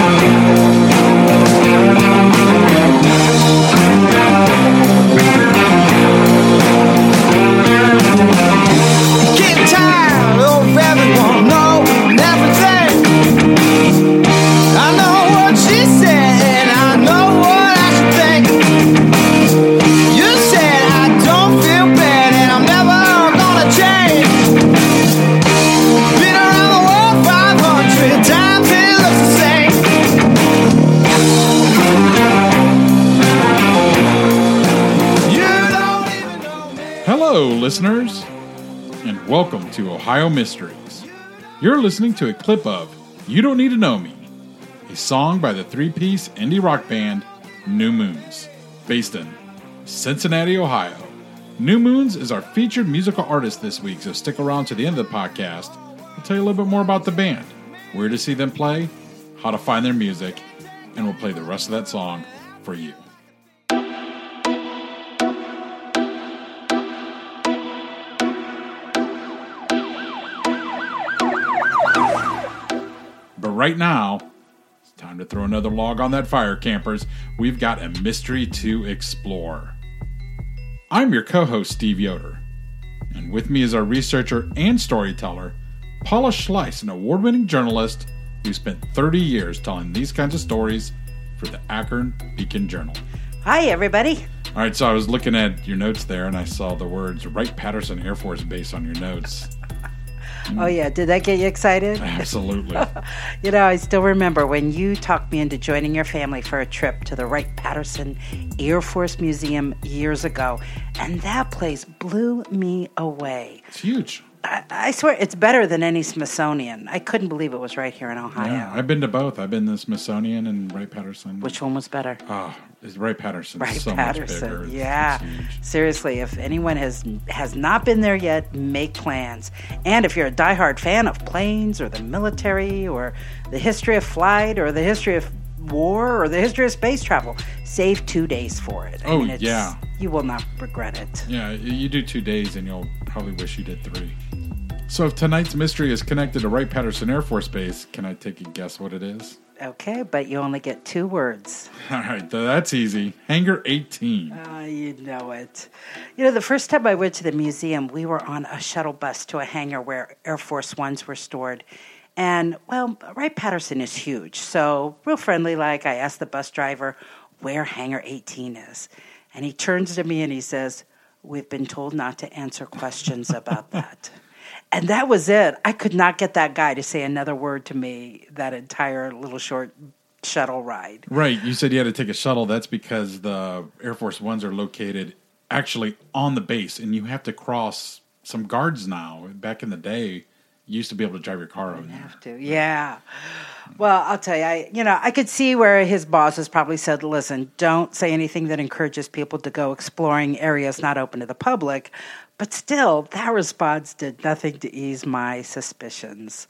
believe. Listeners, and welcome to Ohio Mysteries. You're listening to a clip of You Don't Need to Know Me, a song by the three piece indie rock band New Moons, based in Cincinnati, Ohio. New Moons is our featured musical artist this week, so stick around to the end of the podcast. We'll tell you a little bit more about the band, where to see them play, how to find their music, and we'll play the rest of that song for you. Right now, it's time to throw another log on that fire, campers. We've got a mystery to explore. I'm your co host, Steve Yoder. And with me is our researcher and storyteller, Paula Schleis, an award winning journalist who spent 30 years telling these kinds of stories for the Akron Beacon Journal. Hi, everybody. All right, so I was looking at your notes there and I saw the words Wright Patterson Air Force Base on your notes. Oh, yeah. Did that get you excited? Absolutely. You know, I still remember when you talked me into joining your family for a trip to the Wright Patterson Air Force Museum years ago. And that place blew me away. it's huge. I, I swear it's better than any Smithsonian. I couldn't believe it was right here in Ohio. Yeah, I've been to both. I've been to Smithsonian and Wright Patterson. Which one was better? Ah, oh, it's Wright Patterson. Wright so Patterson. It's- yeah. it's. Seriously, if anyone has has not been there yet, make plans. And if you're a diehard fan of planes or the military or the history of flight or the history of war or the history of space travel, save two days for it. Oh, it's, yeah. You will not regret it. Yeah, you do two days and you'll probably wish you did three. So if tonight's mystery is connected to Wright Patterson Air Force Base, can I take a guess what it is? Okay, but you only get two words. All right, th- that's easy. Hangar 18. Oh, you know it. You know, the first time I went to the museum, we were on a shuttle bus to a hangar where Air Force Ones were stored. And, well, Wright Patterson is huge. So, real friendly like, I asked the bus driver where Hangar 18 is. And he turns to me and he says, We've been told not to answer questions about that. And that was it. I could not get that guy to say another word to me that entire little short shuttle ride. Right, you said you had to take a shuttle. That's because the Air Force Ones are located actually on the base, and you have to cross some guards now. Back in the day, you used to be able to drive your car over there. have to. Yeah. Well, I'll tell you, I you know, I could see where his bosses probably said, "Listen, don't say anything that encourages people to go exploring areas not open to the public." But still, that response did nothing to ease my suspicions.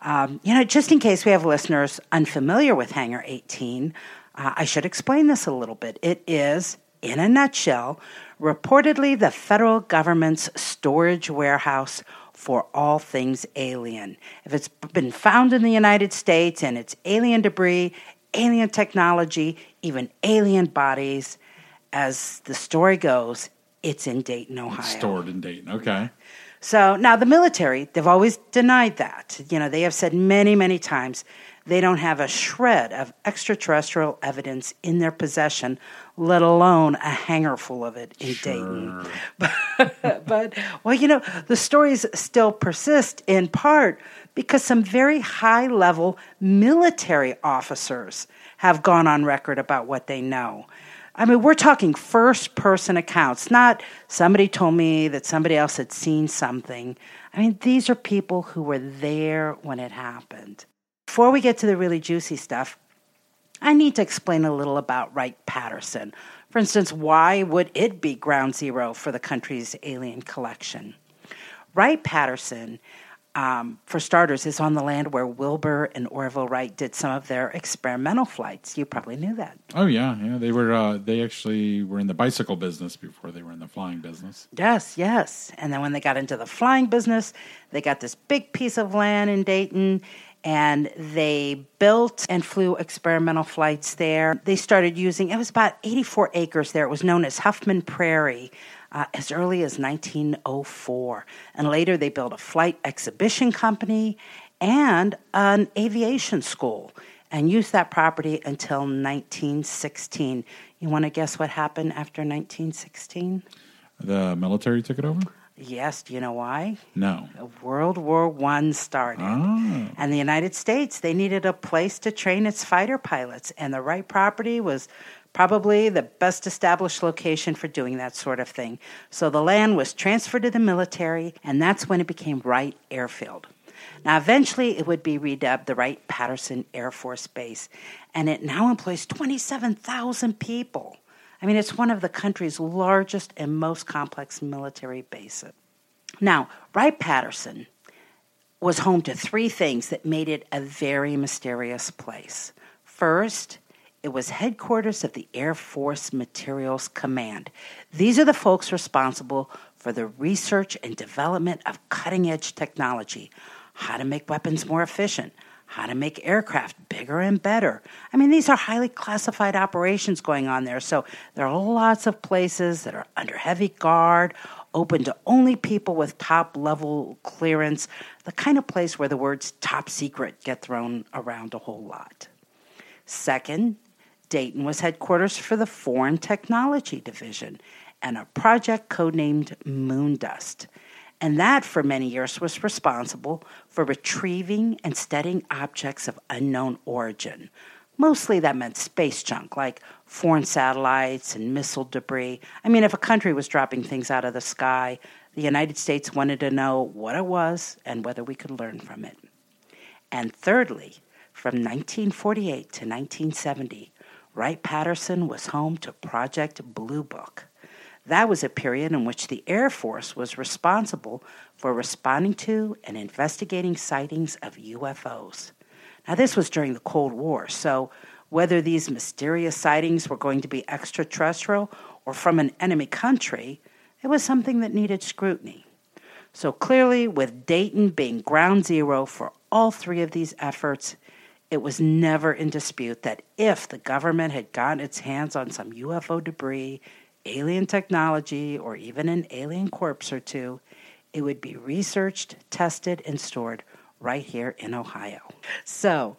Um, you know, just in case we have listeners unfamiliar with Hangar 18, uh, I should explain this a little bit. It is, in a nutshell, reportedly the federal government's storage warehouse for all things alien. If it's been found in the United States and it's alien debris, alien technology, even alien bodies, as the story goes, it's in Dayton, Ohio. Stored in Dayton. Okay. So now the military, they've always denied that. You know, they have said many, many times they don't have a shred of extraterrestrial evidence in their possession, let alone a hangar full of it in Sure. Dayton. But, but, well, you know, the stories still persist in part because some very high level military officers have gone on record about what they know. I mean, we're talking first person accounts, not somebody told me that somebody else had seen something. I mean, these are people who were there when it happened. Before we get to the really juicy stuff, I need to explain a little about Wright Patterson. For instance, why would it be ground zero for the country's alien collection? Wright Patterson, um, for starters, is on the land where Wilbur and Orville Wright did some of their experimental flights. You probably knew that. Oh yeah, yeah. They were. Uh, they actually were in the bicycle business before they were in the flying business. Yes, yes. And then when they got into the flying business, they got this big piece of land in Dayton and they built and flew experimental flights there. They started using, it was about 84 acres there. It was known as Huffman Prairie. Uh, as early as 1904. And later they built a flight exhibition company and an aviation school and used that property until 1916. You want to guess what happened after 1916? The military took it over. Yes, do you know why? No. World War One started. Ah. And the United States, they needed a place to train its fighter pilots, and the Wright property was probably the best established location for doing that sort of thing. So the land was transferred to the military, and that's when it became Wright Airfield. Now, eventually, it would be redubbed the Wright Patterson Air Force Base, and it now employs 27,000 people. I mean, it's one of the country's largest and most complex military bases. Now, Wright Patterson was home to three things that made it a very mysterious place. First, it was headquarters of the Air Force Materials Command. These are the folks responsible for the research and development of cutting edge technology, how to make weapons more efficient, how to make aircraft bigger and better. I mean, these are highly classified operations going on there, so there are lots of places that are under heavy guard, open to only people with top level clearance, the kind of place where the words top secret get thrown around a whole lot. Second, Dayton was headquarters for the Foreign Technology Division and a project codenamed Moondust. And that, for many years, was responsible for retrieving and studying objects of unknown origin. Mostly that meant space junk, like foreign satellites and missile debris. I mean, if a country was dropping things out of the sky, the United States wanted to know what it was and whether we could learn from it. And thirdly, from 1948 to 1970, Wright Patterson was home to Project Blue Book. That was a period in which the Air Force was responsible for responding to and investigating sightings of UFOs. Now, this was during the Cold War, so whether these mysterious sightings were going to be extraterrestrial or from an enemy country, it was something that needed scrutiny. So clearly, with Dayton being ground zero for all three of these efforts, it was never in dispute that if the government had gotten its hands on some UFO debris, alien technology, or even an alien corpse or two, it would be researched, tested, and stored right here in Ohio. So,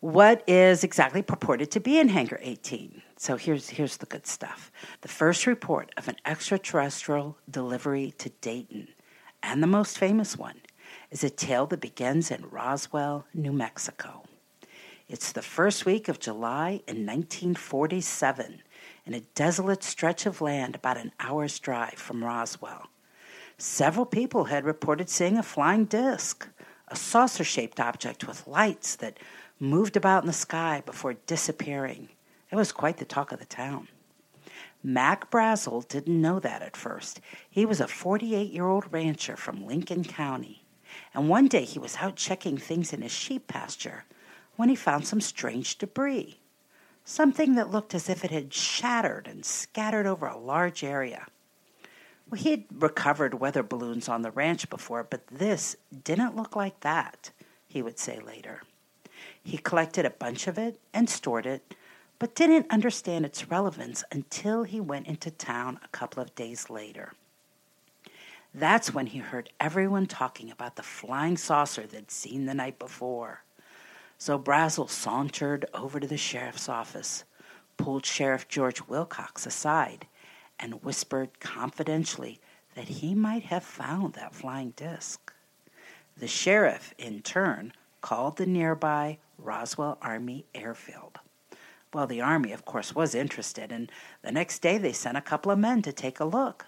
what is exactly purported to be in Hangar 18? So, here's, here's the good stuff. The first report of an extraterrestrial delivery to Dayton, and the most famous one, is a tale that begins in Roswell, New Mexico. It's the first week of July in 1947 in a desolate stretch of land about an hour's drive from Roswell. Several people had reported seeing a flying disc, a saucer shaped object with lights that moved about in the sky before disappearing. It was quite the talk of the town. Mac Brazel didn't know that at first. He was a 48 year old rancher from Lincoln County. And one day he was out checking things in his sheep pasture when he found some strange debris. Something that looked as if it had shattered and scattered over a large area. Well, he had recovered weather balloons on the ranch before, but this didn't look like that, he would say later. He collected a bunch of it and stored it, but didn't understand its relevance until he went into town a couple of days later. That's when he heard everyone talking about the flying saucer they'd seen the night before. So Brazel sauntered over to the sheriff's office, pulled Sheriff George Wilcox aside, and whispered confidentially that he might have found that flying disc. The sheriff, in turn, called the nearby Roswell Army Airfield. Well, the Army, of course, was interested, and the next day they sent a couple of men to take a look.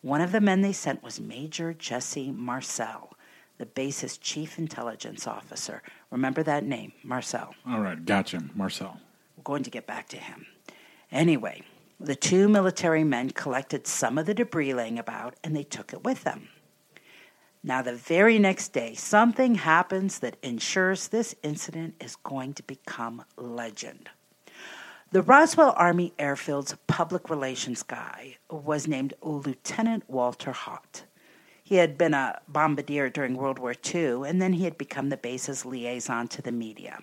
One of the men they sent was Major Jesse Marcel, the base's chief intelligence officer. Remember that name, Marcel. All right, gotcha, Marcel. We're going to get back to him. Anyway, the two military men collected some of the debris laying about and they took it with them. Now, the very next day, something happens that ensures this incident is going to become legend. The Roswell Army Airfield's public relations guy was named Lieutenant Walter Haut. He had been a bombardier during World War II, and then he had become the base's liaison to the media.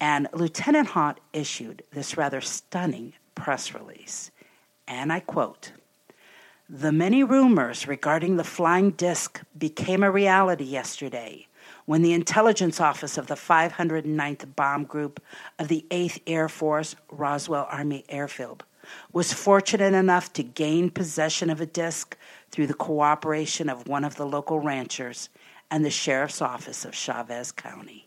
And Lieutenant Haut issued this rather stunning press release. And I quote The many rumors regarding the flying disc became a reality yesterday when the intelligence office of the 509th Bomb Group of the 8th Air Force Roswell Army Airfield was fortunate enough to gain possession of a disc through the cooperation of one of the local ranchers and the sheriff's office of Chaves County.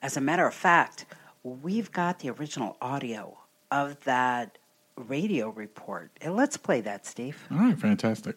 As a matter of fact, we've got the original audio of that radio report. And let's play that, Steve. All right, fantastic.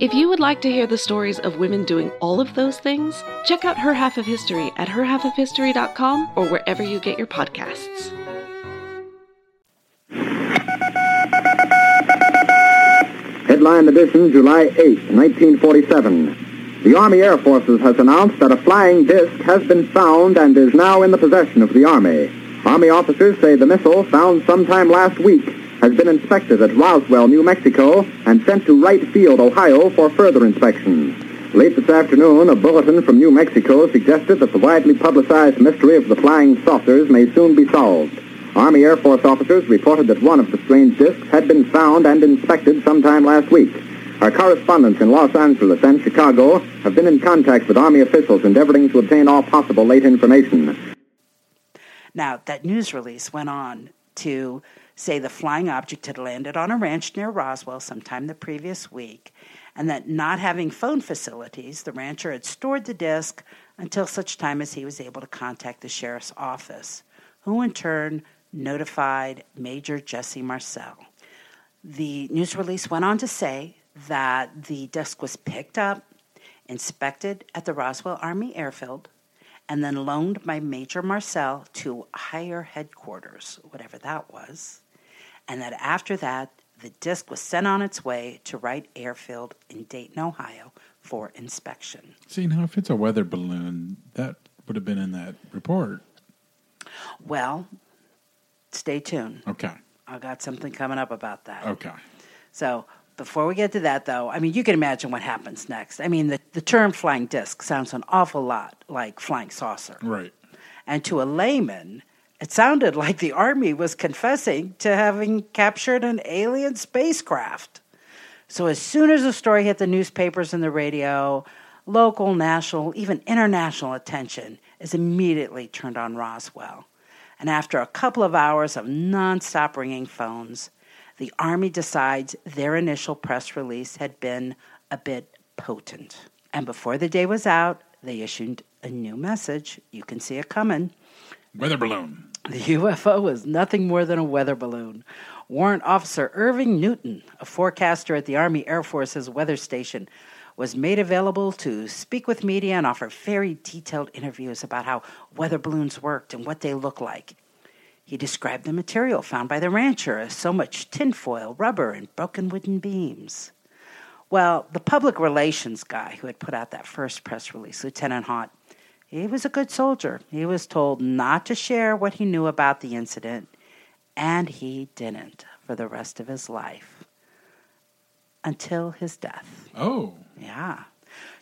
If you would like to hear the stories of women doing all of those things, check out Her Half of History at herhalfofhistory.com or wherever you get your podcasts. Headline edition, July 8, 1947. The Army Air Forces has announced that a flying disc has been found and is now in the possession of the Army. Army officers say the missile, found sometime last week, has been inspected at Roswell, New Mexico, and sent to Wright Field, Ohio, for further inspection. Late this afternoon, a bulletin from New Mexico suggested that the widely publicized mystery of the flying saucers may soon be solved. Army Air Force officers reported that one of the strange discs had been found and inspected sometime last week. Our correspondents in Los Angeles and Chicago have been in contact with Army officials endeavoring to obtain all possible late information. Now, that news release went on to say the flying object had landed on a ranch near Roswell sometime the previous week, and that not having phone facilities, the rancher had stored the disc until such time as he was able to contact the sheriff's office, who in turn notified Major Jesse Marcel. The news release went on to say that the disc was picked up, inspected at the Roswell Army Airfield, and then loaned by Major Marcel to higher headquarters, whatever that was, and that after that, the disc was sent on its way to Wright Airfield in Dayton, Ohio for inspection. See, now if it's a weather balloon, that would have been in that report. Well, stay tuned. Okay. I got something coming up about that. Okay. So, Before we get to that, though, I mean, you can imagine what happens next. I mean, the, the term flying disc sounds an awful lot like flying saucer. Right. And to a layman, it sounded like the Army was confessing to having captured an alien spacecraft. So as soon as the story hit the newspapers and the radio, local, national, even international attention is immediately turned on Roswell. And after a couple of hours of nonstop ringing phones, the Army decides their initial press release had been a bit potent. And before the day was out, they issued a new message. You can see it coming. Weather balloon. The UFO was nothing more than a weather balloon. Warrant Officer Irving Newton, a forecaster at the Army Air Force's weather station, was made available to speak with media and offer very detailed interviews about how weather balloons worked and what they look like. He described the material found by the rancher as so much tinfoil, rubber, and broken wooden beams. Well, the public relations guy who had put out that first press release, Lieutenant Haut, he was a good soldier. He was told not to share what he knew about the incident, and he didn't for the rest of his life until his death. Oh. Yeah.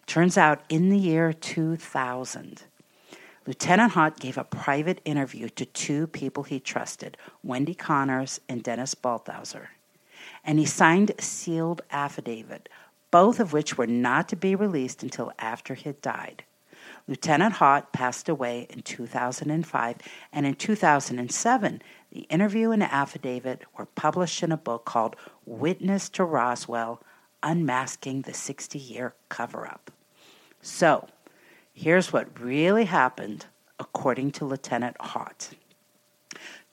Turns out in the year 2000, Lieutenant Haut gave a private interview to two people he trusted, Wendy Connors and Dennis Balthaser. And he signed a sealed affidavit, both of which were not to be released until after he had died. Lieutenant Haut passed away in 2005, and in 2007, the interview and affidavit were published in a book called Witness to Roswell Unmasking the 60 Year Cover Up. So, Here's what really happened, according to Lieutenant Haut.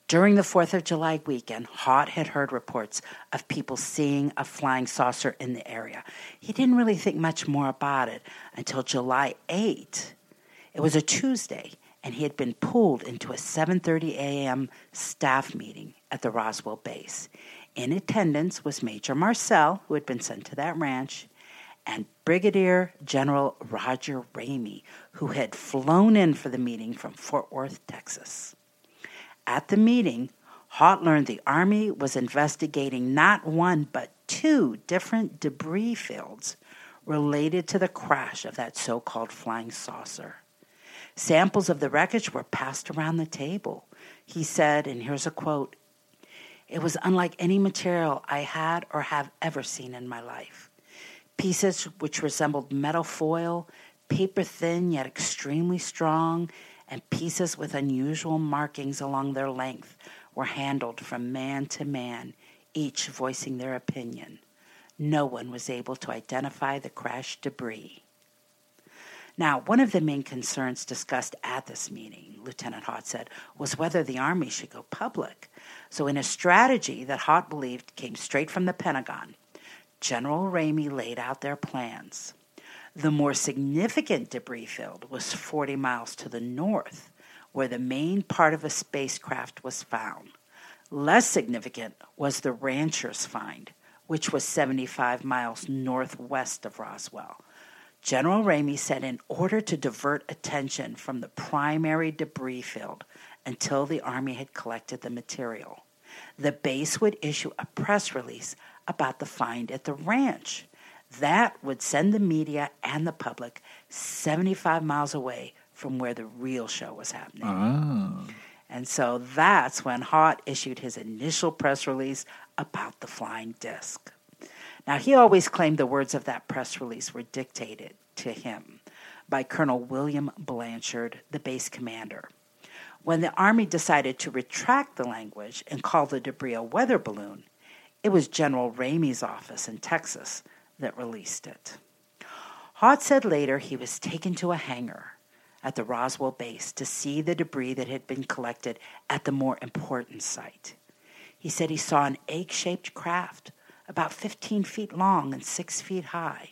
During the 4th of July weekend, Haut had heard reports of people seeing a flying saucer in the area. He didn't really think much more about it until July 8. It was a Tuesday, and he had been pulled into a 7:30 a.m. staff meeting at the Roswell base. In attendance was Major Marcel, who had been sent to that ranch, and Brigadier General Roger Ramey, who had flown in for the meeting from Fort Worth, Texas. At the meeting, Haut learned the Army was investigating not one but two different debris fields related to the crash of that so called flying saucer. Samples of the wreckage were passed around the table. He said, and here's a quote It was unlike any material I had or have ever seen in my life pieces which resembled metal foil, paper thin yet extremely strong, and pieces with unusual markings along their length were handled from man to man, each voicing their opinion. No one was able to identify the crashed debris. Now, one of the main concerns discussed at this meeting, Lieutenant Haut said, was whether the Army should go public. So, in a strategy that Haut believed came straight from the Pentagon, General Ramey laid out their plans. The more significant debris field was 40 miles to the north, where the main part of a spacecraft was found. Less significant was the rancher's find, which was 75 miles northwest of Roswell. General Ramey said in order to divert attention from the primary debris field until the Army had collected the material, the base would issue a press release about the find at the ranch. That would send the media and the public 75 miles away from where the real show was happening. Oh. And so that's when Haut issued his initial press release about the flying disc. Now, he always claimed the words of that press release were dictated to him by Colonel William Blanchard, the base commander. When the Army decided to retract the language and call the debris a weather balloon, it was General Ramey's office in Texas that released it. Haut said later he was taken to a hangar at the Roswell base to see the debris that had been collected at the more important site. He said he saw an egg shaped craft about 15 feet long and 6 feet high.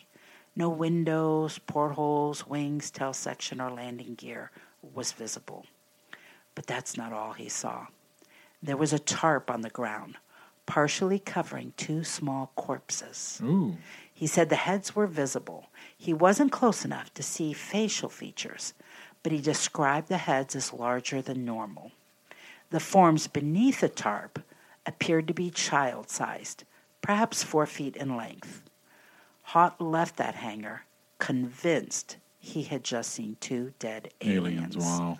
No windows, portholes, wings, tail section, or landing gear was visible. But that's not all he saw. There was a tarp on the ground partially covering two small corpses. Ooh. He said the heads were visible. He wasn't close enough to see facial features, but he described the heads as larger than normal. The forms beneath the tarp appeared to be child sized, perhaps four feet in length. Haut left that hangar convinced he had just seen two dead aliens. Aliens. Wow.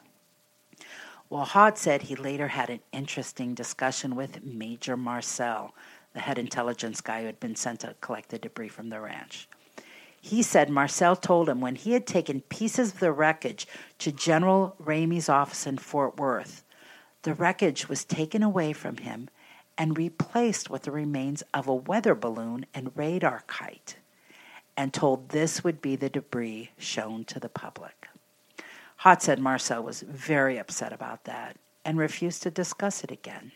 Well, Haut said he later had an interesting discussion with Major Marcel, the head intelligence guy who had been sent to collect the debris from the ranch. He said Marcel told him when he had taken pieces of the wreckage to General Ramey's office in Fort Worth, the wreckage was taken away from him and replaced with the remains of a weather balloon and radar kite, and told this would be the debris shown to the public. Haut said Marcel was very upset about that and refused to discuss it again.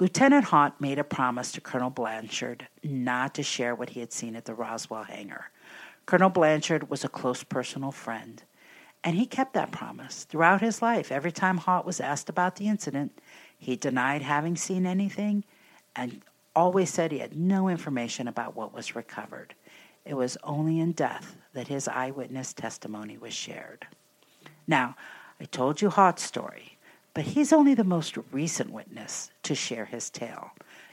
Lieutenant Haut made a promise to Colonel Blanchard not to share what he had seen at the Roswell hangar. Colonel Blanchard was a close personal friend, and he kept that promise throughout his life. Every time Haut was asked about the incident, he denied having seen anything and always said he had no information about what was recovered. It was only in death that his eyewitness testimony was shared. Now, I told you Haut's story, but he's only the most recent witness to share his tale.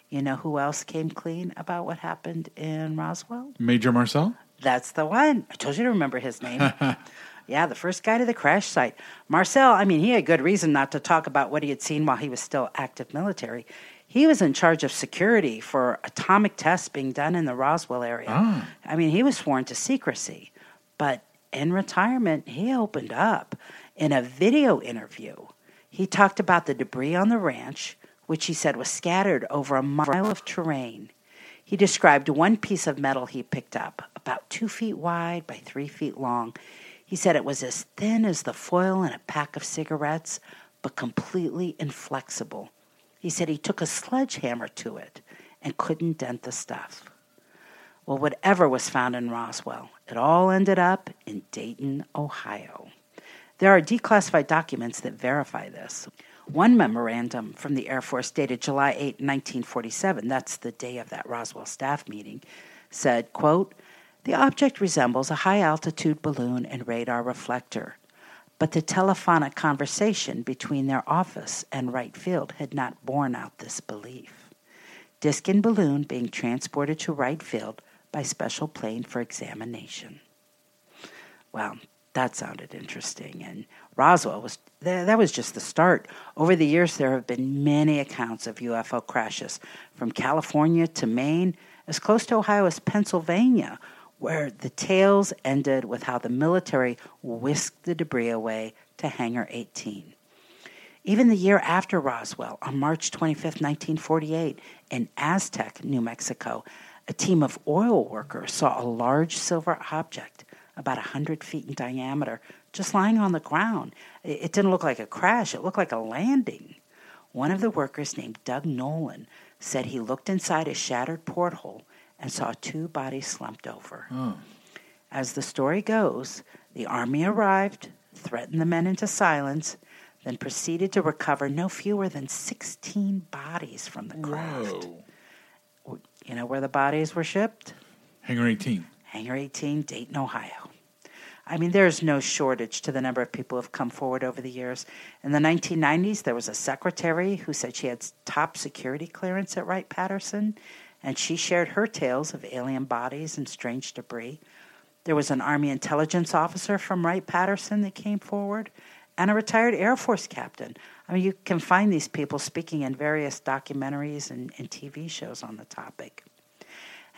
You know who else came clean about what happened in Roswell? Major Marcel? That's the one. I told you to remember his name. yeah, the first guy to the crash site. Marcel, I mean, he had good reason not to talk about what he had seen while he was still active military. He was in charge of security for atomic tests being done in the Roswell area. Ah. I mean, he was sworn to secrecy. But in retirement, he opened up. In a video interview, he talked about the debris on the ranch, which he said was scattered over a mile of terrain. He described one piece of metal he picked up, about two feet wide by three feet long. He said it was as thin as the foil in a pack of cigarettes, but completely inflexible. He said he took a sledgehammer to it and couldn't dent the stuff. Well, whatever was found in Roswell, it all ended up in Dayton, Ohio. There are declassified documents that verify this. One memorandum from the Air Force dated July 8, 1947, that's the day of that Roswell staff meeting, said, quote, the object resembles a high altitude balloon and radar reflector, but the telephonic conversation between their office and Wright Field had not borne out this belief. Disc and balloon being transported to Wright Field by special plane for examination. Well, that sounded interesting. And Roswell was that was just the start. Over the years, there have been many accounts of UFO crashes from California to Maine, as close to Ohio as Pennsylvania, where the tales ended with how the military whisked the debris away to Hangar 18. Even the year after Roswell, on March 25, 1948, in Aztec, New Mexico, a team of oil workers saw a large silver object about 100 feet in diameter just lying on the ground. It didn't look like a crash, it looked like a landing. One of the workers, named Doug Nolan, said he looked inside a shattered porthole and saw two bodies slumped over. Hmm. As the story goes, the army arrived, threatened the men into silence, then proceeded to recover no fewer than 16 bodies from the craft. Whoa. You know where the bodies were shipped? Hangar 18. Hangar 18, Dayton, Ohio. I mean, there's no shortage to the number of people who have come forward over the years. In the 1990s, there was a secretary who said she had top security clearance at Wright Patterson, and she shared her tales of alien bodies and strange debris. There was an Army intelligence officer from Wright Patterson that came forward, and a retired Air Force captain. I mean, you can find these people speaking in various documentaries and, and TV shows on the topic.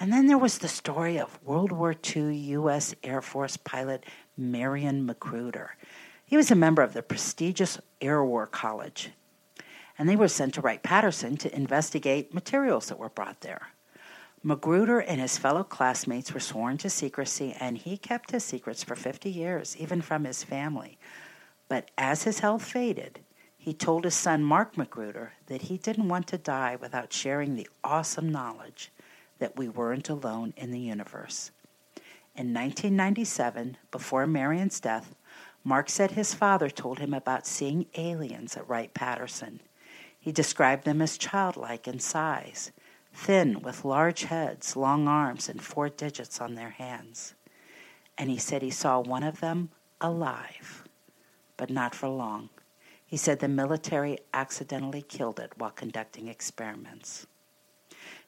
And then there was the story of World War II U.S. Air Force pilot Marion Magruder. He was a member of the prestigious Air War College, and they were sent to Wright Patterson to investigate materials that were brought there. Magruder and his fellow classmates were sworn to secrecy, and he kept his secrets for 50 years, even from his family. But as his health faded, he told his son Mark Magruder that he didn't want to die without sharing the awesome knowledge that we weren't alone in the universe. In 1997, before Marion's death, Mark said his father told him about seeing aliens at Wright Patterson. He described them as childlike in size, thin with large heads, long arms, and four digits on their hands. And he said he saw one of them alive, but not for long. He said the military accidentally killed it while conducting experiments.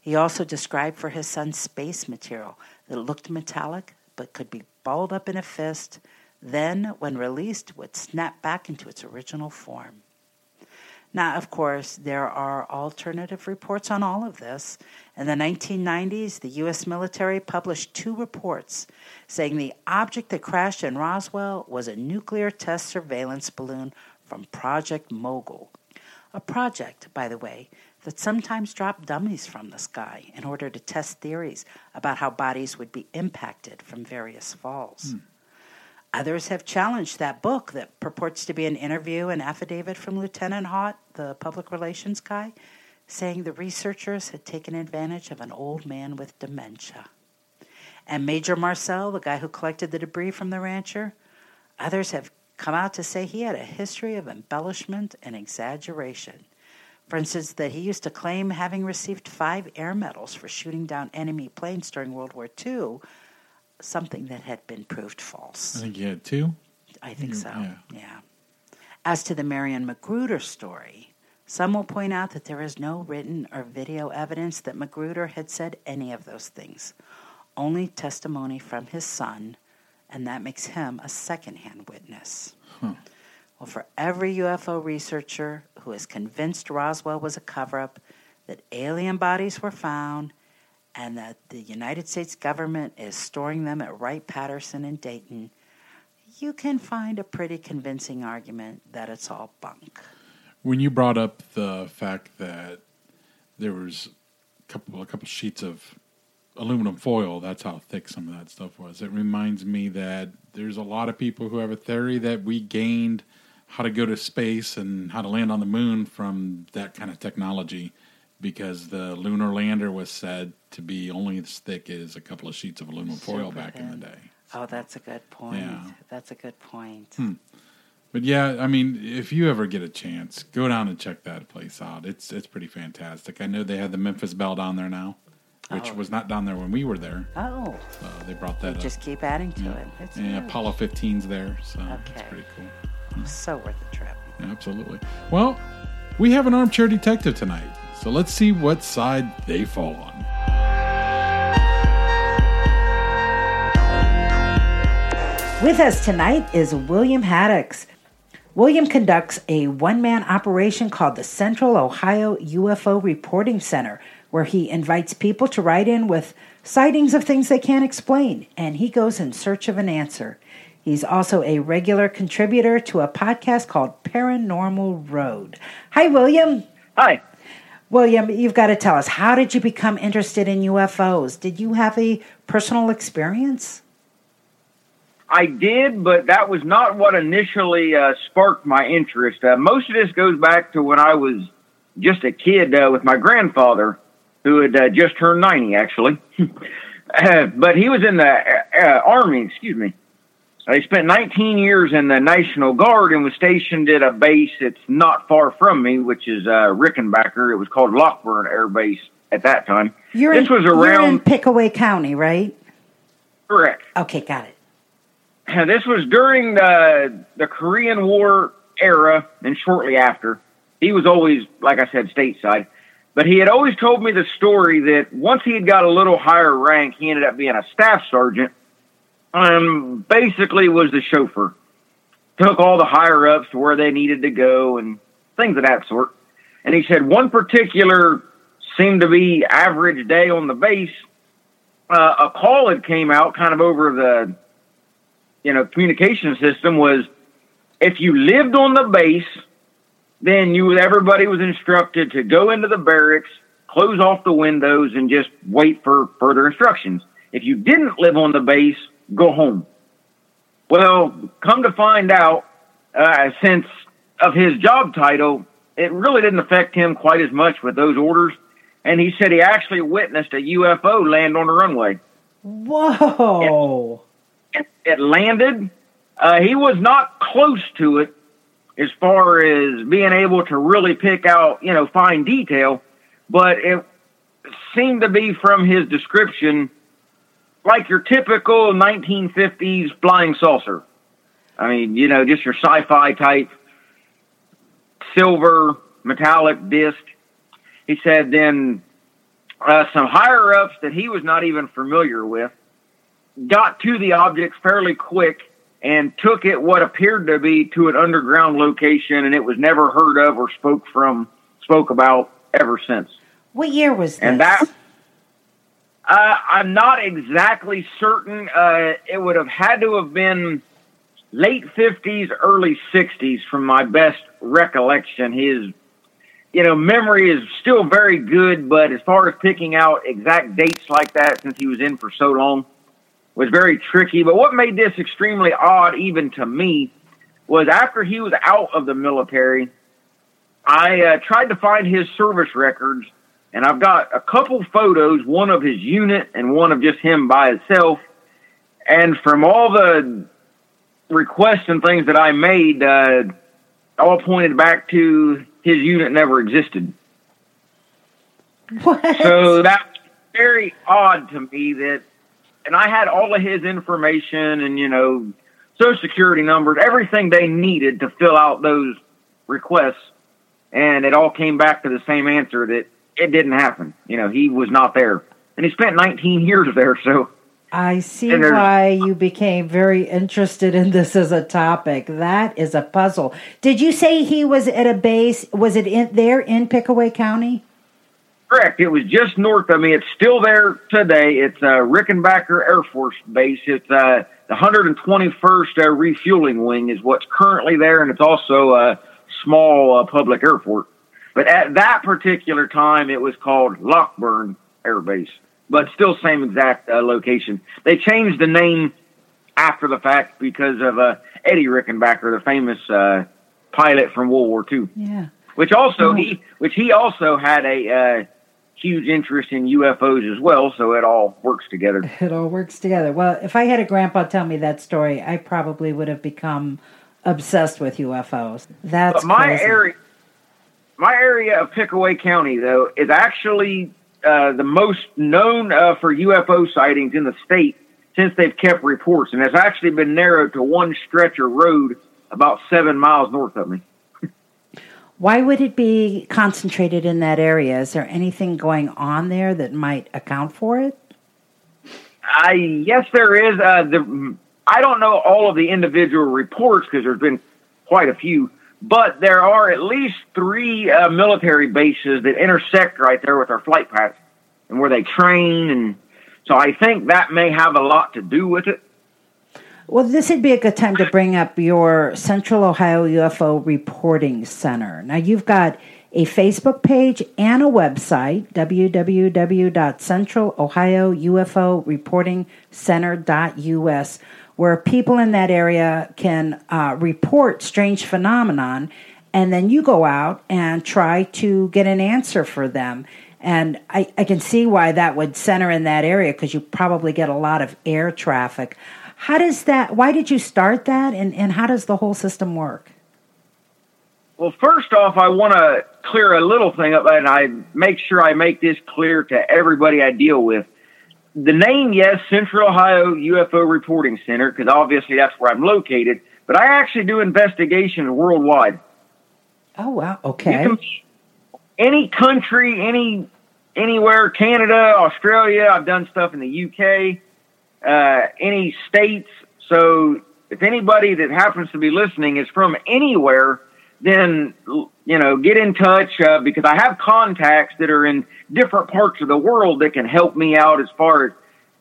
He also described for his son space material that looked metallic but could be balled up in a fist, then, when released, would snap back into its original form. Now, of course, there are alternative reports on all of this. In the 1990s, the U.S. military published two reports saying the object that crashed in Roswell was a nuclear test surveillance balloon from Project Mogul. A project, by the way, that sometimes dropped dummies from the sky in order to test theories about how bodies would be impacted from various falls. Hmm. Others have challenged that book that purports to be an interview and affidavit from Lieutenant Haut, the public relations guy, saying the researchers had taken advantage of an old man with dementia. And Major Marcel, the guy who collected the debris from the rancher, others have come out to say he had a history of embellishment and exaggeration. For instance, that he used to claim having received five air medals for shooting down enemy planes during World War II, something that had been proved false. I think you had two. I think so. Yeah. yeah. As to the Marion Magruder story, some will point out that there is no written or video evidence that Magruder had said any of those things, only testimony from his son, and that makes him a secondhand witness. Huh. Well, for every UFO researcher who is convinced Roswell was a cover up, that alien bodies were found, and that the United States government is storing them at Wright Patterson in Dayton, you can find a pretty convincing argument that it's all bunk. When you brought up the fact that there was a couple a couple sheets of aluminum foil, that's how thick some of that stuff was. It reminds me that there's a lot of people who have a theory that we gained how to go to space and how to land on the moon from that kind of technology because the lunar lander was said to be only as thick as a couple of sheets of aluminum foil back in the day. Oh, that's a good point. Yeah. That's a good point. Hmm. But yeah, I mean, if you ever get a chance, go down and check that place out. It's it's pretty fantastic. I know they have the Memphis Belle down there now, which oh. was not down there when we were there. Oh, so they brought that. up. Just keep adding to yeah. it. It's yeah, Apollo 15's there, so okay. it's pretty cool. Hmm. So worth the trip. Absolutely. Well, we have an armchair detective tonight. So let's see what side they fall on. With us tonight is William Haddix. William conducts a one man operation called the Central Ohio UFO Reporting Center, where he invites people to write in with sightings of things they can't explain, and he goes in search of an answer. He's also a regular contributor to a podcast called Paranormal Road. Hi, William. Hi. William, you've got to tell us how did you become interested in UFOs? Did you have a personal experience? I did, but that was not what initially uh, sparked my interest. Uh, most of this goes back to when I was just a kid uh, with my grandfather, who had uh, just turned 90, actually. Uh, but he was in the uh, Army, excuse me. He spent 19 years in the National Guard and was stationed at a base that's not far from me, which is uh, Rickenbacker. It was called Lockbourne Air Base at that time. You're this in, was around Pickaway County, right? Correct. Okay, got it. And this was during the the Korean War era and shortly after. He was always, like I said, stateside. But he had always told me the story that once he had got a little higher rank, he ended up being a staff sergeant um, basically was the chauffeur. Took all the higher ups to where they needed to go and things of that sort. And he said one particular seemed to be average day on the base. Uh, a call had came out kind of over the, you know, communication system was if you lived on the base, then you everybody was instructed to go into the barracks, close off the windows, and just wait for further instructions. If you didn't live on the base, go home. Well, come to find out, uh, since of his job title, it really didn't affect him quite as much with those orders. And he said he actually witnessed a UFO land on the runway. Whoa! It, it landed. Uh, he was not close to it as far as being able to really pick out, you know, fine detail, but it seemed to be from his description like your typical 1950s flying saucer. I mean, you know, just your sci-fi type silver metallic disc. He said then uh, some higher ups that he was not even familiar with got to the object fairly quick and took it what appeared to be to an underground location, and it was never heard of or spoke from spoke about ever since. What year was this? And that uh, I'm not exactly certain. Uh, it would have had to have been late 50s, early 60s, from my best recollection. His, you know, memory is still very good, but as far as picking out exact dates like that, since he was in for so long, was very tricky. But what made this extremely odd, even to me, was after he was out of the military, I uh, tried to find his service records, and I've got a couple photos, one of his unit and one of just him by himself. And from all the requests and things that I made, uh, all pointed back to his unit never existed. What? So that's very odd to me that, and I had all of his information and, you know, social security numbers, everything they needed to fill out those requests. And it all came back to the same answer that it didn't happen. You know, he was not there. And he spent 19 years there. So I see why you became very interested in this as a topic. That is a puzzle. Did you say he was at a base? Was it in there in Pickaway County? Correct. It was just north. I mean, it's still there today. It's uh, Rickenbacker Air Force Base. It's uh, the 121st uh, Refueling Wing is what's currently there, and it's also a small uh, public airport. But at that particular time, it was called Lockbourne Air Base, but still same exact uh, location. They changed the name after the fact because of uh, Eddie Rickenbacker, the famous uh, pilot from World War II Yeah. which also he which he also had a uh, huge interest in UFOs as well. So it all works together. It all works together. Well, if I had a grandpa tell me that story, I probably would have become obsessed with UFOs. That's But my crazy. area, my area of Pickaway County though is actually uh, the most known uh, for UFO sightings in the state since they've kept reports, and it's actually been narrowed to one stretch of road about seven miles north of me. Why would it be concentrated in that area? Is there anything going on there that might account for it? I yes, there is. Uh, the I don't know all of the individual reports because there's been quite a few, but there are at least three uh, military bases that intersect right there with our flight paths and where they train, and so I think that may have a lot to do with it. Well, this would be a good time to bring up your Central Ohio UFO Reporting Center. Now, you've got a Facebook page and a website, www.centralohioUFOReportingCenter.us, where people in that area can uh, report strange phenomenon, and then you go out and try to get an answer for them. And I, I can see why that would center in that area because you probably get a lot of air traffic. How does that, why did you start that, and, and how does the whole system work? Well, first off, I want to clear a little thing up, and I make sure I make this clear to everybody I deal with. The name, yes, Central Ohio UFO Reporting Center, because obviously that's where I'm located, but I actually do investigations worldwide. Oh, wow. Okay. any country, any anywhere, Canada, Australia. I've done stuff in the UK, uh, any states. So if anybody that happens to be listening is from anywhere, then you know get in touch uh, because I have contacts that are in different parts of the world that can help me out as far as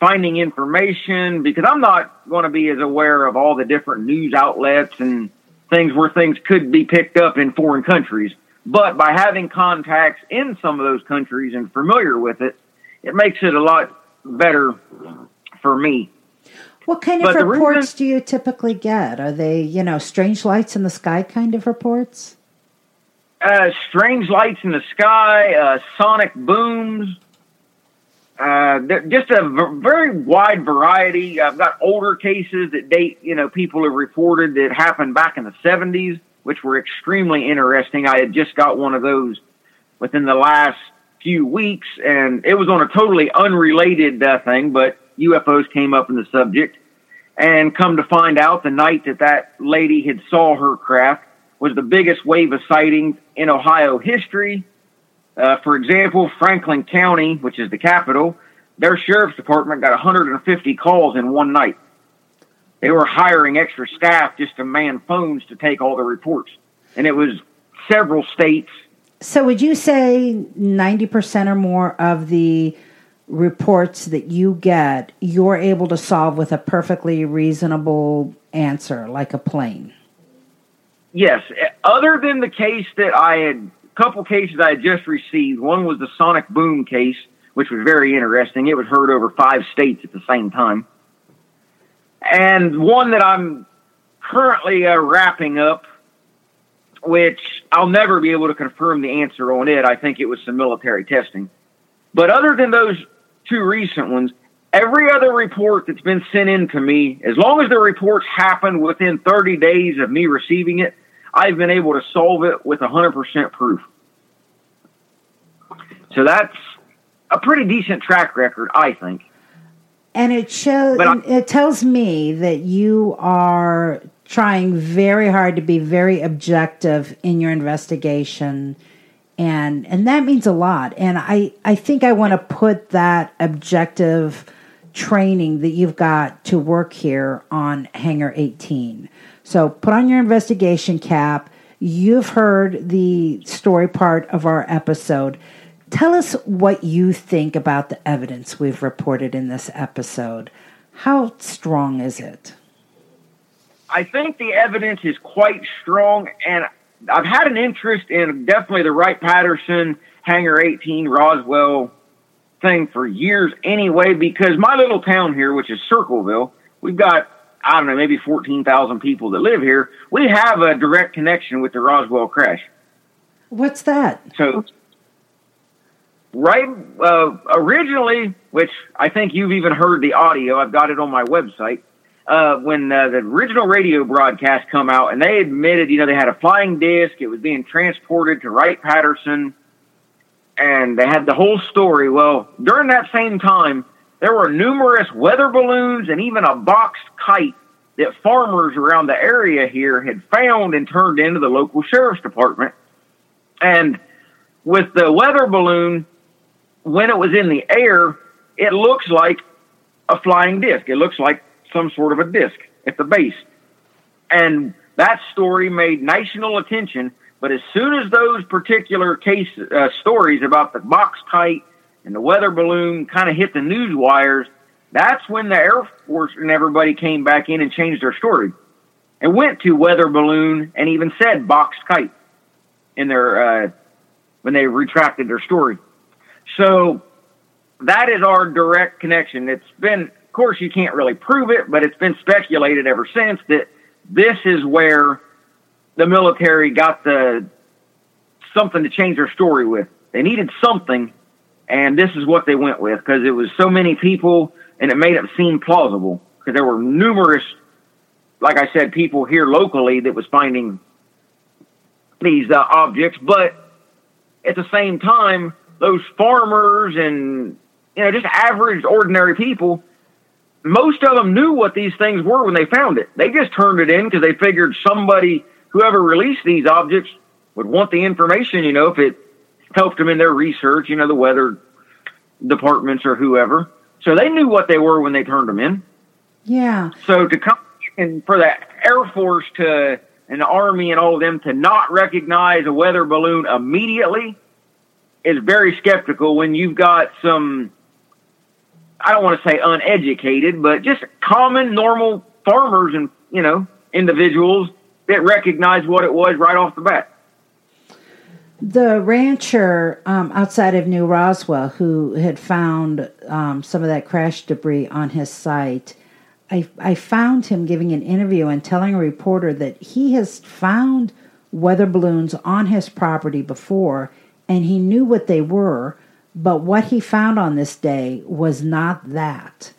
finding information because I'm not going to be as aware of all the different news outlets and things where things could be picked up in foreign countries. But by having contacts in some of those countries and familiar with it, it makes it a lot better for me. What kind of But the reports reason- do you typically get? Are they, you know, strange lights in the sky kind of reports? Uh, strange lights in the sky, uh, sonic booms, uh, just a v- very wide variety. I've got older cases that date, you know, people have reported that happened back in the 70s, which were extremely interesting. I had just got one of those within the last few weeks, and it was on a totally unrelated uh, thing, but UFOs came up in the subject. And come to find out, the night that that lady had saw her craft was the biggest wave of sightings in Ohio history. Uh, for example, Franklin County, which is the capital, their sheriff's department got 150 calls in one night. They were hiring extra staff just to man phones to take all the reports. And it was several states. So, would you say 90% or more of the reports that you get, you're able to solve with a perfectly reasonable answer, like a plane? Yes. Other than the case that I had, a couple cases I had just received, one was the Sonic Boom case, which was very interesting. It was heard over five states at the same time. And one that I'm currently uh, wrapping up, which I'll never be able to confirm the answer on it. I think it was some military testing. But other than those two recent ones, every other report that's been sent in to me, as long as the reports happen within 30 days of me receiving it, I've been able to solve it with 100% proof. So that's a pretty decent track record, I think. And it shows. I- it tells me that you are trying very hard to be very objective in your investigation, and and that means a lot. And I I think I want to put that objective training that you've got to work here on Hangar 18. So put on your investigation cap. You've heard the story part of our episode. Tell us what you think about the evidence we've reported in this episode. How strong is it? I think the evidence is quite strong, and I've had an interest in definitely the Wright Patterson Hangar 18 Roswell thing for years anyway, because my little town here, which is Circleville, we've got, I don't know, maybe 14,000 people that live here. We have a direct connection with the Roswell crash. What's that? So, right, uh, originally, which I think you've even heard the audio, I've got it on my website. Uh, when uh, the original radio broadcast come out, and they admitted, you know, they had a flying disc. It was being transported to Wright Patterson, and they had the whole story. Well, during that same time, there were numerous weather balloons and even a boxed kite that farmers around the area here had found and turned into the local sheriff's department. And with the weather balloon, when it was in the air, it looks like a flying disc. It looks like some sort of a disc at the base. And that story made national attention. But as soon as those particular case uh, stories about the box kite and the weather balloon kind of hit the news wires, that's when the Air Force and everybody came back in and changed their story. and went to weather balloon and even said boxed kite in their uh, when they retracted their story. So that is our direct connection. It's been, of course, you can't really prove it, but it's been speculated ever since that this is where the military got the something to change their story with. They needed something, and this is what they went with because it was so many people, and it made it seem plausible because there were numerous, like I said, people here locally that was finding these uh, objects, but at the same time, those farmers and you know just average, ordinary people, most of them knew what these things were when they found it. They just turned it in because they figured somebody, whoever released these objects, would want the information. You know, if it helped them in their research, you know, the weather departments or whoever. So they knew what they were when they turned them in. Yeah. So to come and for the Air Force to and the Army and all of them to not recognize a weather balloon immediately is very skeptical when you've got some I don't want to say uneducated, but just common normal farmers and, you know, individuals that recognize what it was right off the bat. The rancher um, outside of New Roswell, who had found um, some of that crash debris on his site, I, I found him giving an interview and telling a reporter that he has found weather balloons on his property before and he knew what they were, but what he found on this day was not that.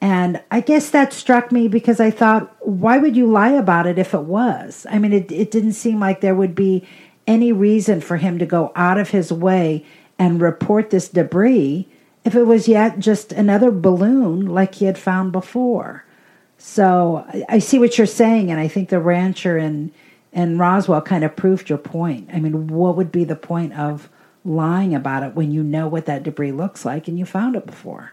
And I guess that struck me because I thought, why would you lie about it if it was? I mean, it, it didn't seem like there would be any reason for him to go out of his way and report this debris if it was yet just another balloon like he had found before. So I, see what you're saying, and I think the rancher and and Roswell kind of proved your point. I mean, what would be the point of lying about it when you know what that debris looks like and you found it before.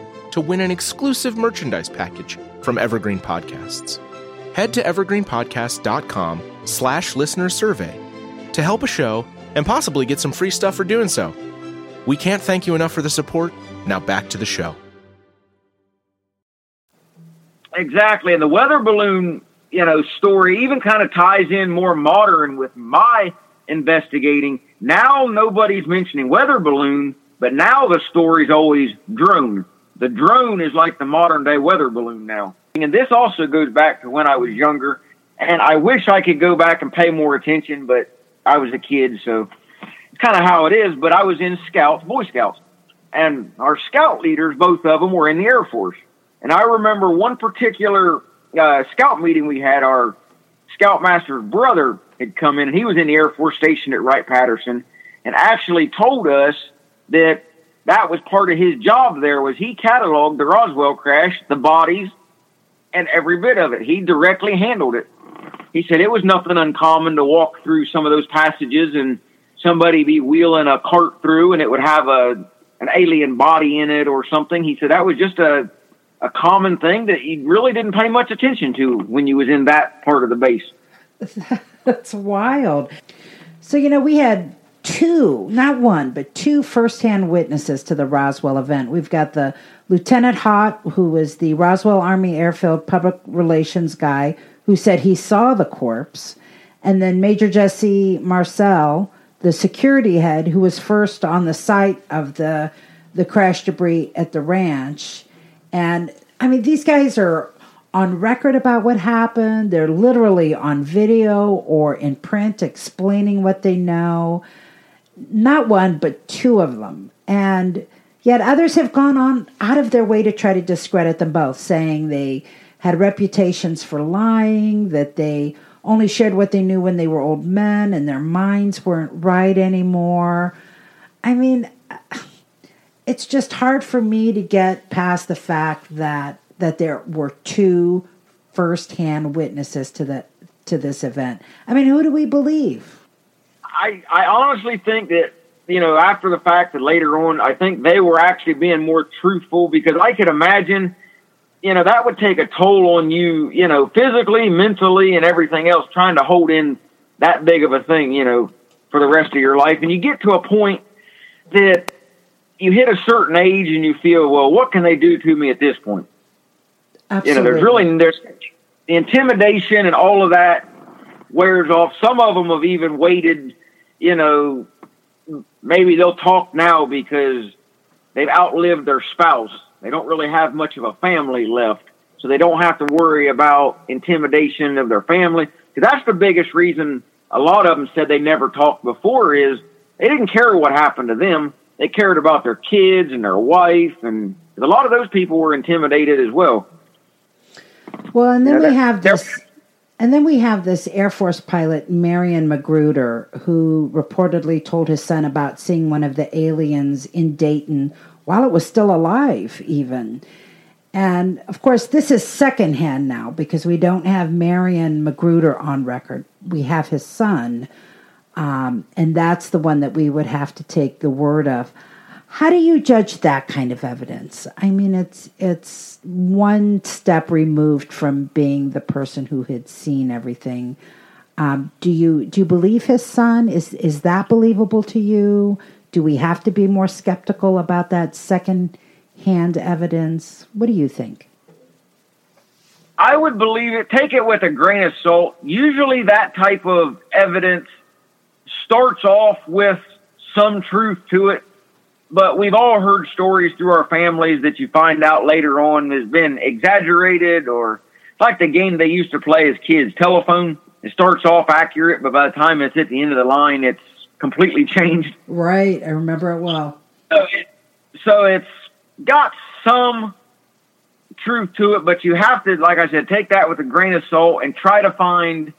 to win an exclusive merchandise package from Evergreen Podcasts. Head to evergreenpodcast.com slash listener survey to help a show and possibly get some free stuff for doing so. We can't thank you enough for the support. Now back to the show. Exactly. And the weather balloon, you know, story even kind of ties in more modern with my investigating. Now nobody's mentioning weather balloon, but now the story's always drone. The drone is like the modern day weather balloon now. And this also goes back to when I was younger. And I wish I could go back and pay more attention, but I was a kid, so it's kind of how it is. But I was in Scouts, Boy Scouts, and our scout leaders, both of them, were in the Air Force. And I remember one particular uh, scout meeting we had. Our scoutmaster's brother had come in, and he was in the Air Force stationed at Wright Patterson, and actually told us that that was part of his job there was he cataloged the Roswell crash, the bodies, and every bit of it. He directly handled it. He said it was nothing uncommon to walk through some of those passages and somebody be wheeling a cart through and it would have a an alien body in it or something. He said that was just a a common thing that he really didn't pay much attention to when you was in that part of the base. That's wild. So you know we had two, not one, but two firsthand witnesses to the Roswell event. We've got the Lieutenant Haut, who was the Roswell Army Airfield public relations guy, who said he saw the corpse, and then Major Jesse Marcel, the security head, who was first on the site of the the crash debris at the ranch. And I mean, these guys are on record about what happened. They're literally on video or in print explaining what they know not one, but two of them. And yet others have gone on out of their way to try to discredit them both, saying they had reputations for lying, that they only shared what they knew when they were old men and their minds weren't right anymore. I mean, it's just hard for me to get past the fact that that there were two firsthand witnesses to the to this event. I mean, who do we believe? I, I honestly think that you know after the fact that later on I think they were actually being more truthful because I could imagine you know that would take a toll on you you know physically mentally and everything else trying to hold in that big of a thing you know for the rest of your life. And you get to a point that you hit a certain age and you feel well what can they do to me at this point? Absolutely. you know there's really there's the intimidation and all of that wears off. Some of them have even waited you know, maybe they'll talk now because they've outlived their spouse. They don't really have much of a family left. So they don't have to worry about intimidation of their family. Because that's the biggest reason a lot of them said they never talked before is they didn't care what happened to them. They cared about their kids and their wife. And a lot of those people were intimidated as well. Well, and then Yeah, we have this, and then we have this Air Force pilot, Marion Magruder, who reportedly told his son about seeing one of the aliens in Dayton while it was still alive, even. And of course, this is secondhand now because we don't have Marion Magruder on record. We have his son, um, and that's the one that we would have to take the word of. How do you judge that kind of evidence? I mean, it's it's one step removed from being the person who had seen everything. Um, do you do you believe his son? Is is that believable to you? Do we have to be more skeptical about that second hand evidence? What do you think? I would believe it. Take it with a grain of salt. Usually, that type of evidence starts off with some truth to it, but we've all heard stories through our families that you find out later on has been exaggerated or like the game they used to play as kids, telephone. It starts off accurate, but by the time it's at the end of the line, it's completely changed. Right, I remember it well. So, it, so it's got some truth to it, but you have to, like I said, take that with a grain of salt and try to find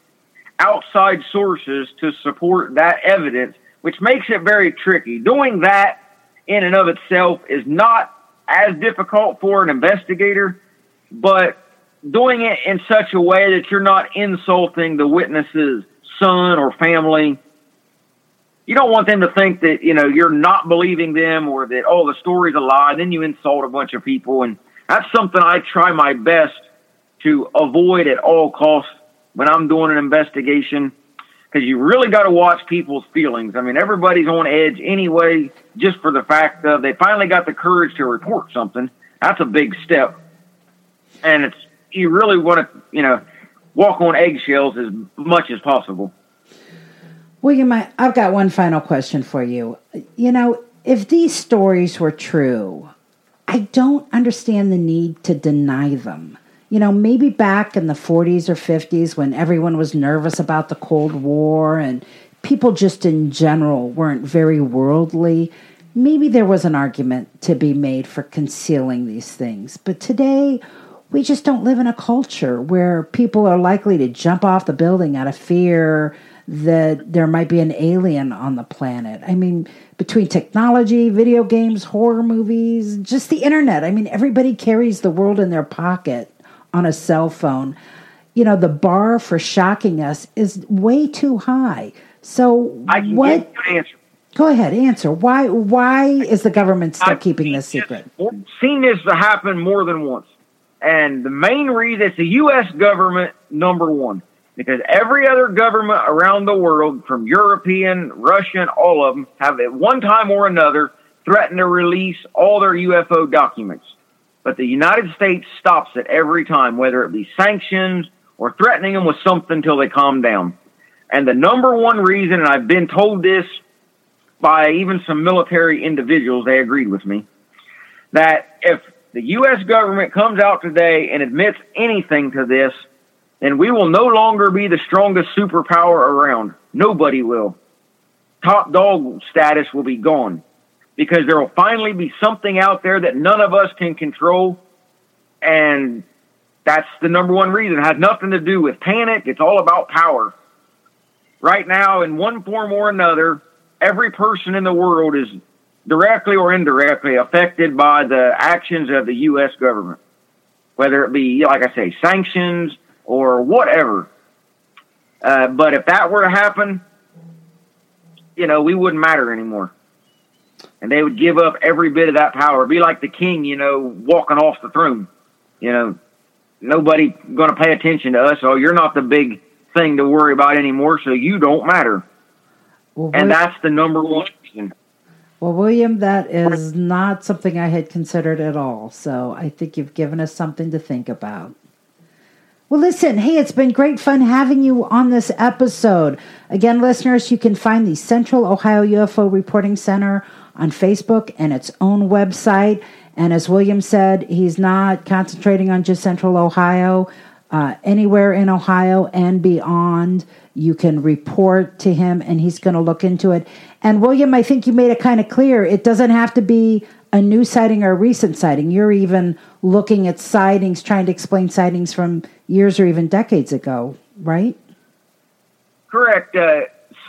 outside sources to support that evidence, which makes it very tricky. Doing that in and of itself is not as difficult for an investigator, but doing it in such a way that you're not insulting the witness's son or family. You don't want them to think that, you know, you're not believing them or that, oh, the story's a lie. Then you insult a bunch of people. And that's something I try my best to avoid at all costs when I'm doing an investigation because you really got to watch people's feelings. I mean, everybody's on edge anyway, just for the fact of they finally got the courage to report something. That's a big step. And it's, you really want to, you know, walk on eggshells as much as possible. William, I, I've got one final question for you. You know, if these stories were true, I don't understand the need to deny them. You know, maybe back in the 40s or 50s when everyone was nervous about the Cold War and people just in general weren't very worldly, maybe there was an argument to be made for concealing these things. But today, we just don't live in a culture where people are likely to jump off the building out of fear that there might be an alien on the planet. I mean, between technology, video games, horror movies, just the internet. I mean, everybody carries the world in their pocket on a cell phone. You know, the bar for shocking us is way too high. So I can what an answer. Go ahead, answer. Why why is the government still keeping this secret? We've seen this happen more than once. And the main reason it's the U.S. government, number one, because every other government around the world, from European, Russian, all of them, have at one time or another threatened to release all their UFO documents. But the United States stops it every time, whether it be sanctions or threatening them with something until they calm down. And the number one reason, and I've been told this by even some military individuals, they agreed with me, that if the U.S. government comes out today and admits anything to this, then we will no longer be the strongest superpower around. Nobody will. Top dog status will be gone because there will finally be something out there that none of us can control. And that's the number one reason. It has nothing to do with panic. It's all about power. Right now, in one form or another, every person in the world is directly or indirectly affected by the actions of the U.S. government, whether it be, like I say, sanctions or whatever. Uh, but if that were to happen, you know, we wouldn't matter anymore. And they would give up every bit of that power. Be like the king, you know, walking off the throne. You know, nobody going to pay attention to us. Oh, you're not the big thing to worry about anymore, so you don't matter. Well, And that's the number one reason. well, William, that is not something I had considered at all. So I think you've given us something to think about. Well, listen, hey, it's been great fun having you on this episode. Again, listeners, you can find the Central Ohio UFO Reporting Center on Facebook and its own website. And as William said, he's not concentrating on just Central Ohio. Uh, anywhere in Ohio and beyond, you can report to him and he's going to look into it. And William, I think you made it kind of clear it doesn't have to be a new sighting or a recent sighting. You're even looking at sightings, trying to explain sightings from years or even decades ago, right? Correct. Uh,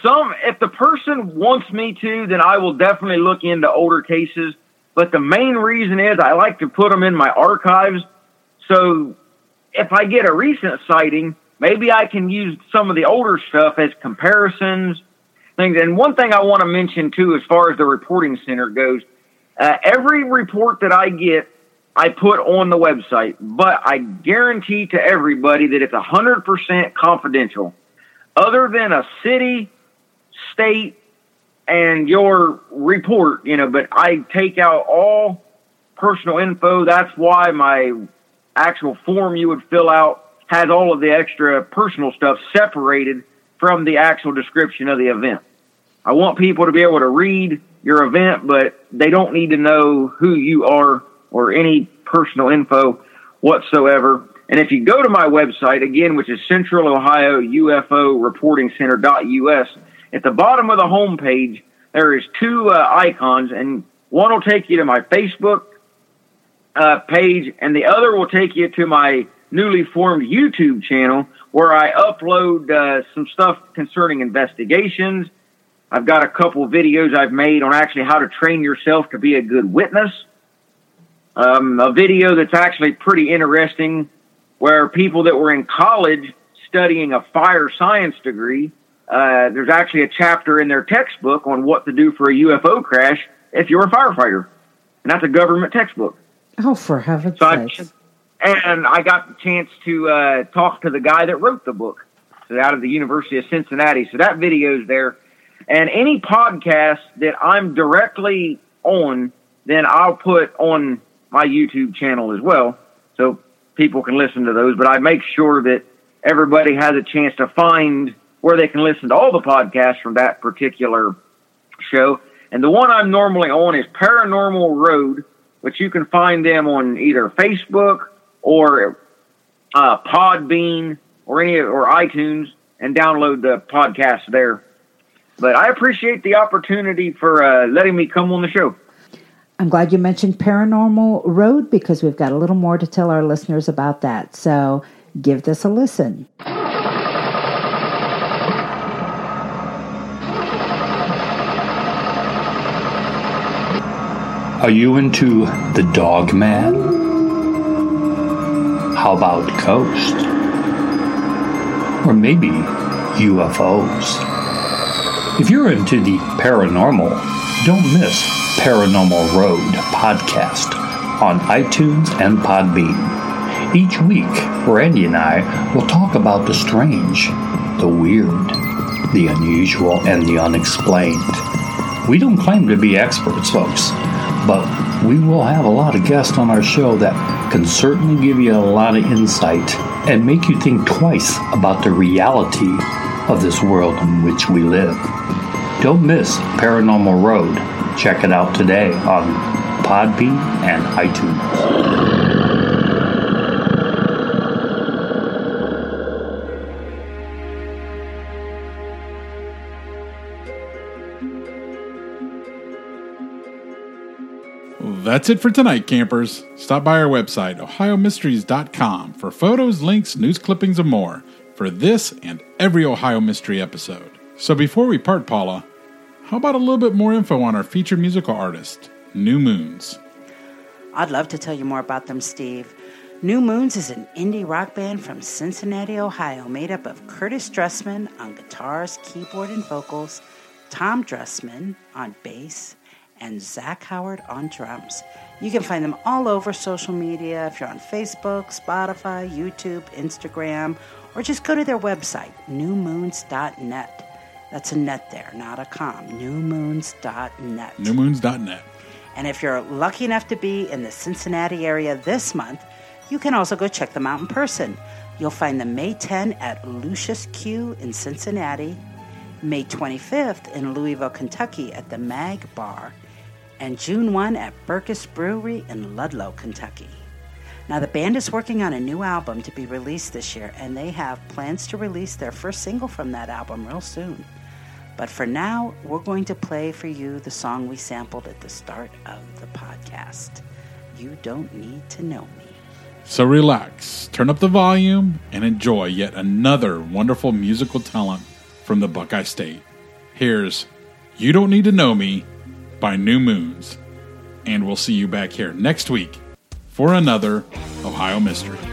some, if the person wants me to, then I will definitely look into older cases. But the main reason is I like to put them in my archives So if I get a recent sighting, maybe I can use some of the older stuff as comparisons, things. And one thing I want to mention too, as far as the reporting center goes, uh, every report that I get, I put on the website, but I guarantee to everybody that it's 100% confidential. Other than a city, state, and your report, you know, but I take out all personal info. That's why my actual form you would fill out has all of the extra personal stuff separated from the actual description of the event. I want people to be able to read your event, but they don't need to know who you are or any personal info whatsoever. And if you go to my website again, which is Central Ohio UFO Reporting Center.us, at the bottom of the home page, there is two uh, icons, and one will take you to my Facebook uh, page, and the other will take you to my newly formed YouTube channel where I upload uh, some stuff concerning investigations. I've got a couple videos I've made on actually how to train yourself to be a good witness. Um, a video that's actually pretty interesting where people that were in college studying a fire science degree, uh, there's actually a chapter in their textbook on what to do for a UFO crash if you're a firefighter. And that's a government textbook. Oh, for heaven's So sake. And I got the chance to uh, talk to the guy that wrote the book so out of the University of Cincinnati. So that video's there. And any podcast that I'm directly on, then I'll put on my YouTube channel as well. So people can listen to those. But I make sure that everybody has a chance to find where they can listen to all the podcasts from that particular show. And the one I'm normally on is Paranormal Road, which you can find them on either Facebook or uh, Podbean or any or iTunes and download the podcast there. But I appreciate the opportunity for uh, letting me come on the show. I'm glad you mentioned Paranormal Road because we've got a little more to tell our listeners about that. So give this a listen. Are you into the dog man? How about ghosts? Or maybe UFOs? If you're into the paranormal, don't miss Paranormal Road podcast on iTunes and Podbean. Each week, Randy and I will talk about the strange, the weird, the unusual, and the unexplained. We don't claim to be experts, folks, but we will have a lot of guests on our show that can certainly give you a lot of insight and make you think twice about the reality of this world in which we live. Don't miss Paranormal Road. Check it out today on Podbean and iTunes. That's it for tonight, campers. Stop by our website, ohiomysteries.com, for photos, links, news clippings, and more for this and every Ohio Mystery episode. So before we part, Paula, how about a little bit more info on our featured musical artist, New Moons? I'd love to tell you more about them, Steve. New Moons is an indie rock band from Cincinnati, Ohio, made up of Curtis Dressman on guitars, keyboard, and vocals, Tom Dressman on bass, and Zach Howard on drums. You can find them all over social media if you're on Facebook, Spotify, YouTube, Instagram, or just go to their website, newmoons.net. That's a net there, not a com. Newmoons.net. Newmoons.net. And if you're lucky enough to be in the Cincinnati area this month, you can also go check them out in person. You'll find them May 10 at Lucius Q in Cincinnati, May 25th in Louisville, Kentucky at the Mag Bar, and June 1 at Bircus Brewery in Ludlow, Kentucky. Now, the band is working on a new album to be released this year, and they have plans to release their first single from that album real soon. But for now, we're going to play for you the song we sampled at the start of the podcast. You don't need to know me. So relax, turn up the volume, and enjoy yet another wonderful musical talent from the Buckeye State. Here's You Don't Need to Know Me by New Moons. And we'll see you back here next week for another Ohio Mystery.